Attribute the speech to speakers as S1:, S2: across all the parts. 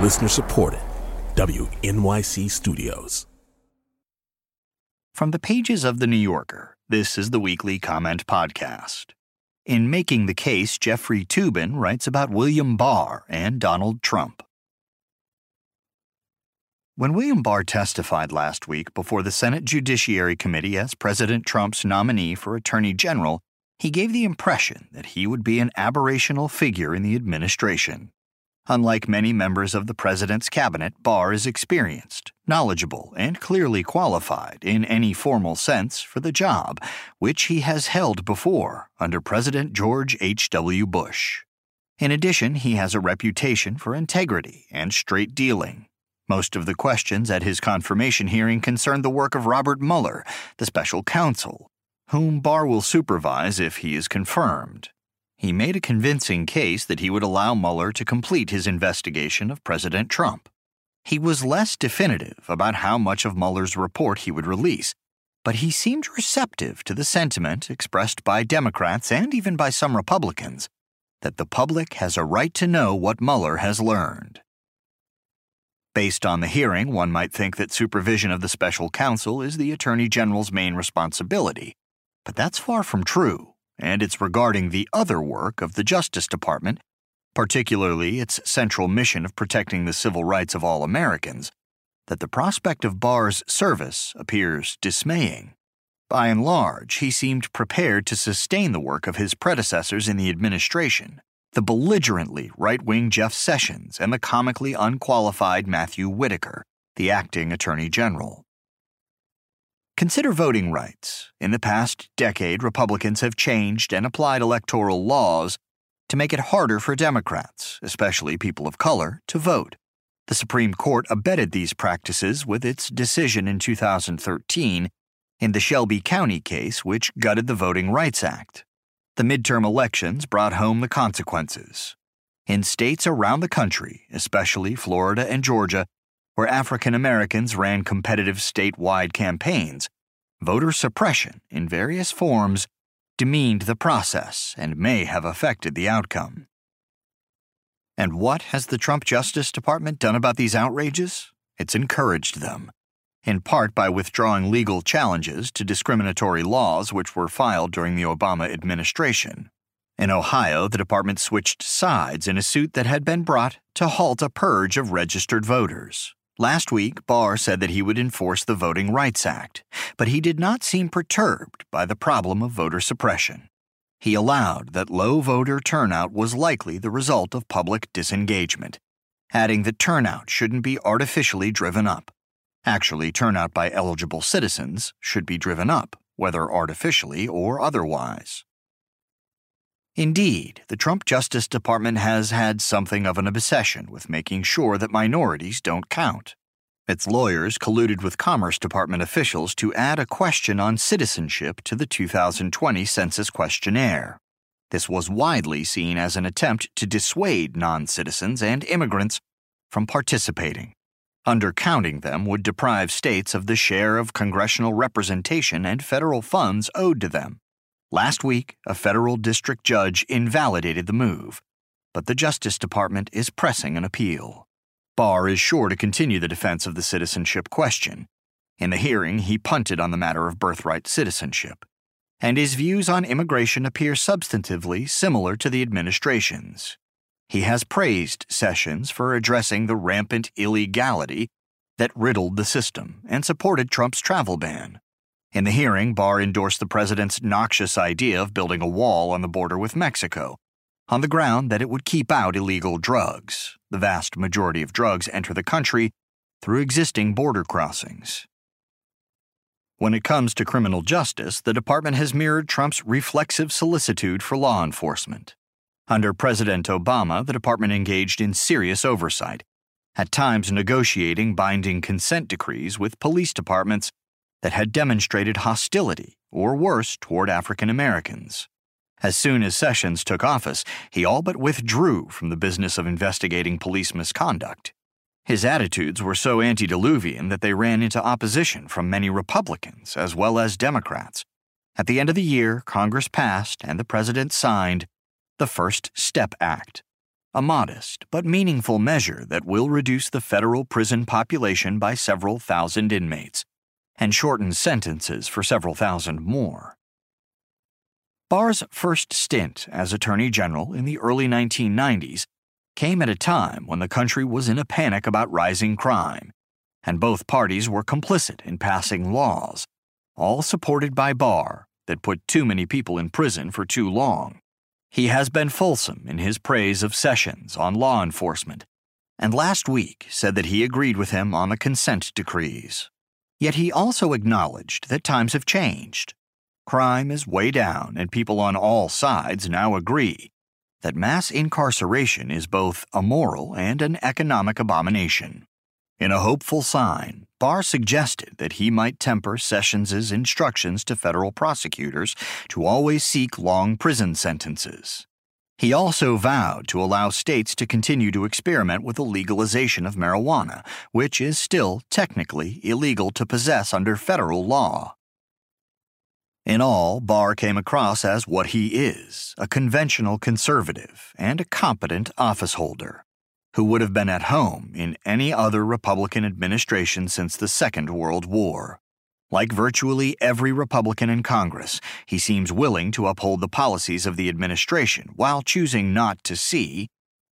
S1: Listener supported. WNYC Studios.
S2: From the pages of The New Yorker, this is the weekly comment podcast. In Making the Case, Jeffrey Toobin writes about William Barr and Donald Trump. When William Barr testified last week before the Senate Judiciary Committee as President Trump's nominee for Attorney General, he gave the impression that he would be an aberrational figure in the administration. Unlike many members of the president's cabinet, Barr is experienced, knowledgeable, and clearly qualified in any formal sense for the job, which he has held before under President George H.W. Bush. In addition, he has a reputation for integrity and straight dealing. Most of the questions at his confirmation hearing concerned the work of Robert Mueller, the special counsel, whom Barr will supervise if he is confirmed. He made a convincing case that he would allow Mueller to complete his investigation of President Trump. He was less definitive about how much of Mueller's report he would release, but he seemed receptive to the sentiment expressed by Democrats and even by some Republicans that the public has a right to know what Mueller has learned. Based on the hearing, one might think that supervision of the special counsel is the Attorney General's main responsibility, but that's far from true and it's regarding the other work of the Justice Department, particularly its central mission of protecting the civil rights of all Americans, that the prospect of Barr's service appears dismaying. By and large, he seemed prepared to sustain the work of his predecessors in the administration, the belligerently right wing Jeff Sessions and the comically unqualified Matthew Whitaker, the acting Attorney General. Consider voting rights. In the past decade, Republicans have changed and applied electoral laws to make it harder for Democrats, especially people of color, to vote. The Supreme Court abetted these practices with its decision in 2013 in the Shelby County case, which gutted the Voting Rights Act. The midterm elections brought home the consequences. In states around the country, especially Florida and Georgia, where African Americans ran competitive statewide campaigns, voter suppression in various forms demeaned the process and may have affected the outcome. And what has the Trump Justice Department done about these outrages? It's encouraged them, in part by withdrawing legal challenges to discriminatory laws which were filed during the Obama administration. In Ohio, the department switched sides in a suit that had been brought to halt a purge of registered voters. Last week, Barr said that he would enforce the Voting Rights Act, but he did not seem perturbed by the problem of voter suppression. He allowed that low voter turnout was likely the result of public disengagement, adding that turnout shouldn't be artificially driven up. Actually, turnout by eligible citizens should be driven up, whether artificially or otherwise. Indeed, the Trump Justice Department has had something of an obsession with making sure that minorities don't count. Its lawyers colluded with Commerce Department officials to add a question on citizenship to the 2020 Census questionnaire. This was widely seen as an attempt to dissuade non citizens and immigrants from participating. Undercounting them would deprive states of the share of congressional representation and federal funds owed to them. Last week, a federal district judge invalidated the move, but the Justice Department is pressing an appeal. Barr is sure to continue the defense of the citizenship question. In the hearing, he punted on the matter of birthright citizenship, and his views on immigration appear substantively similar to the administration's. He has praised Sessions for addressing the rampant illegality that riddled the system and supported Trump's travel ban. In the hearing, Barr endorsed the president's noxious idea of building a wall on the border with Mexico, on the ground that it would keep out illegal drugs. The vast majority of drugs enter the country through existing border crossings. When it comes to criminal justice, the department has mirrored Trump's reflexive solicitude for law enforcement. Under President Obama, the department engaged in serious oversight, at times negotiating binding consent decrees with police departments that had demonstrated hostility, or worse, toward African Americans. As soon as Sessions took office, he all but withdrew from the business of investigating police misconduct. His attitudes were so antediluvian that they ran into opposition from many Republicans as well as Democrats. At the end of the year, Congress passed and the President signed the First Step Act, a modest but meaningful measure that will reduce the federal prison population by several thousand inmates and shorten sentences for several thousand more. Barr's first stint as Attorney General in the early 1990s came at a time when the country was in a panic about rising crime, and both parties were complicit in passing laws, all supported by Barr, that put too many people in prison for too long. He has been fulsome in his praise of Sessions on law enforcement, and last week said that he agreed with him on the consent decrees. Yet he also acknowledged that times have changed. Crime is way down, and people on all sides now agree that mass incarceration is both a moral and an economic abomination. In a hopeful sign, Barr suggested that he might temper Sessions' instructions to federal prosecutors to always seek long prison sentences. He also vowed to allow states to continue to experiment with the legalization of marijuana, which is still technically illegal to possess under federal law. In all, Barr came across as what he is a conventional conservative and a competent officeholder who would have been at home in any other Republican administration since the Second World War. Like virtually every Republican in Congress, he seems willing to uphold the policies of the administration while choosing not to see,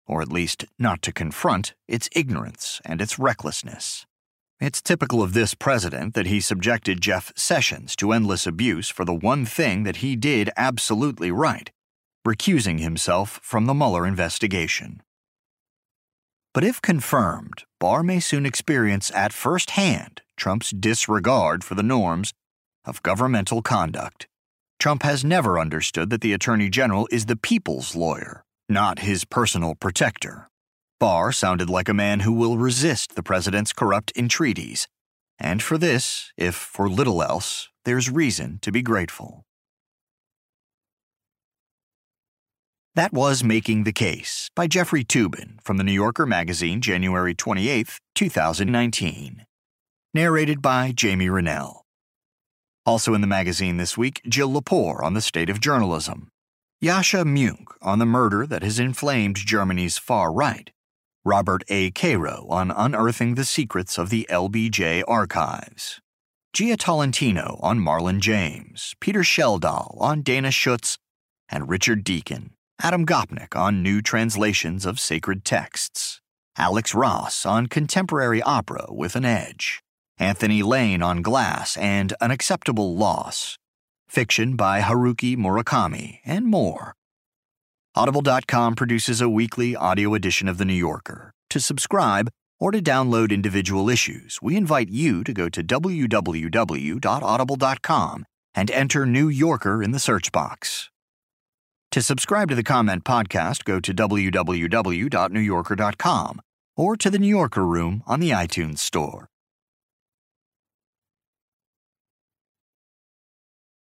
S2: or at least not to confront, its ignorance and its recklessness. It's typical of this president that he subjected Jeff Sessions to endless abuse for the one thing that he did absolutely right recusing himself from the Mueller investigation. But if confirmed, Barr may soon experience at first hand Trump's disregard for the norms of governmental conduct. Trump has never understood that the Attorney General is the people's lawyer, not his personal protector. Barr sounded like a man who will resist the president's corrupt entreaties, and for this, if for little else, there's reason to be grateful. That was Making the Case by Jeffrey Toobin from the New Yorker magazine, January 28, 2019. Narrated by Jamie Rennell. Also in the magazine this week, Jill Lepore on the state of journalism, Yascha Mounk on the murder that has inflamed Germany's far right, Robert A. Caro on unearthing the secrets of the LBJ archives, Jia Tolentino on Marlon James, Peter Schjeldahl on Dana Schutz, and Richard Deacon Adam Gopnik on new translations of sacred texts, Alex Ross on contemporary opera with an edge, Anthony Lane on glass and an acceptable loss, fiction by Haruki Murakami, and more. Audible.com produces a weekly audio edition of The New Yorker. To subscribe or to download individual issues, we invite you to go to www.audible.com and enter New Yorker in the search box. To subscribe to the Comment Podcast, go to www.newyorker.com or to the New Yorker Room on the iTunes Store.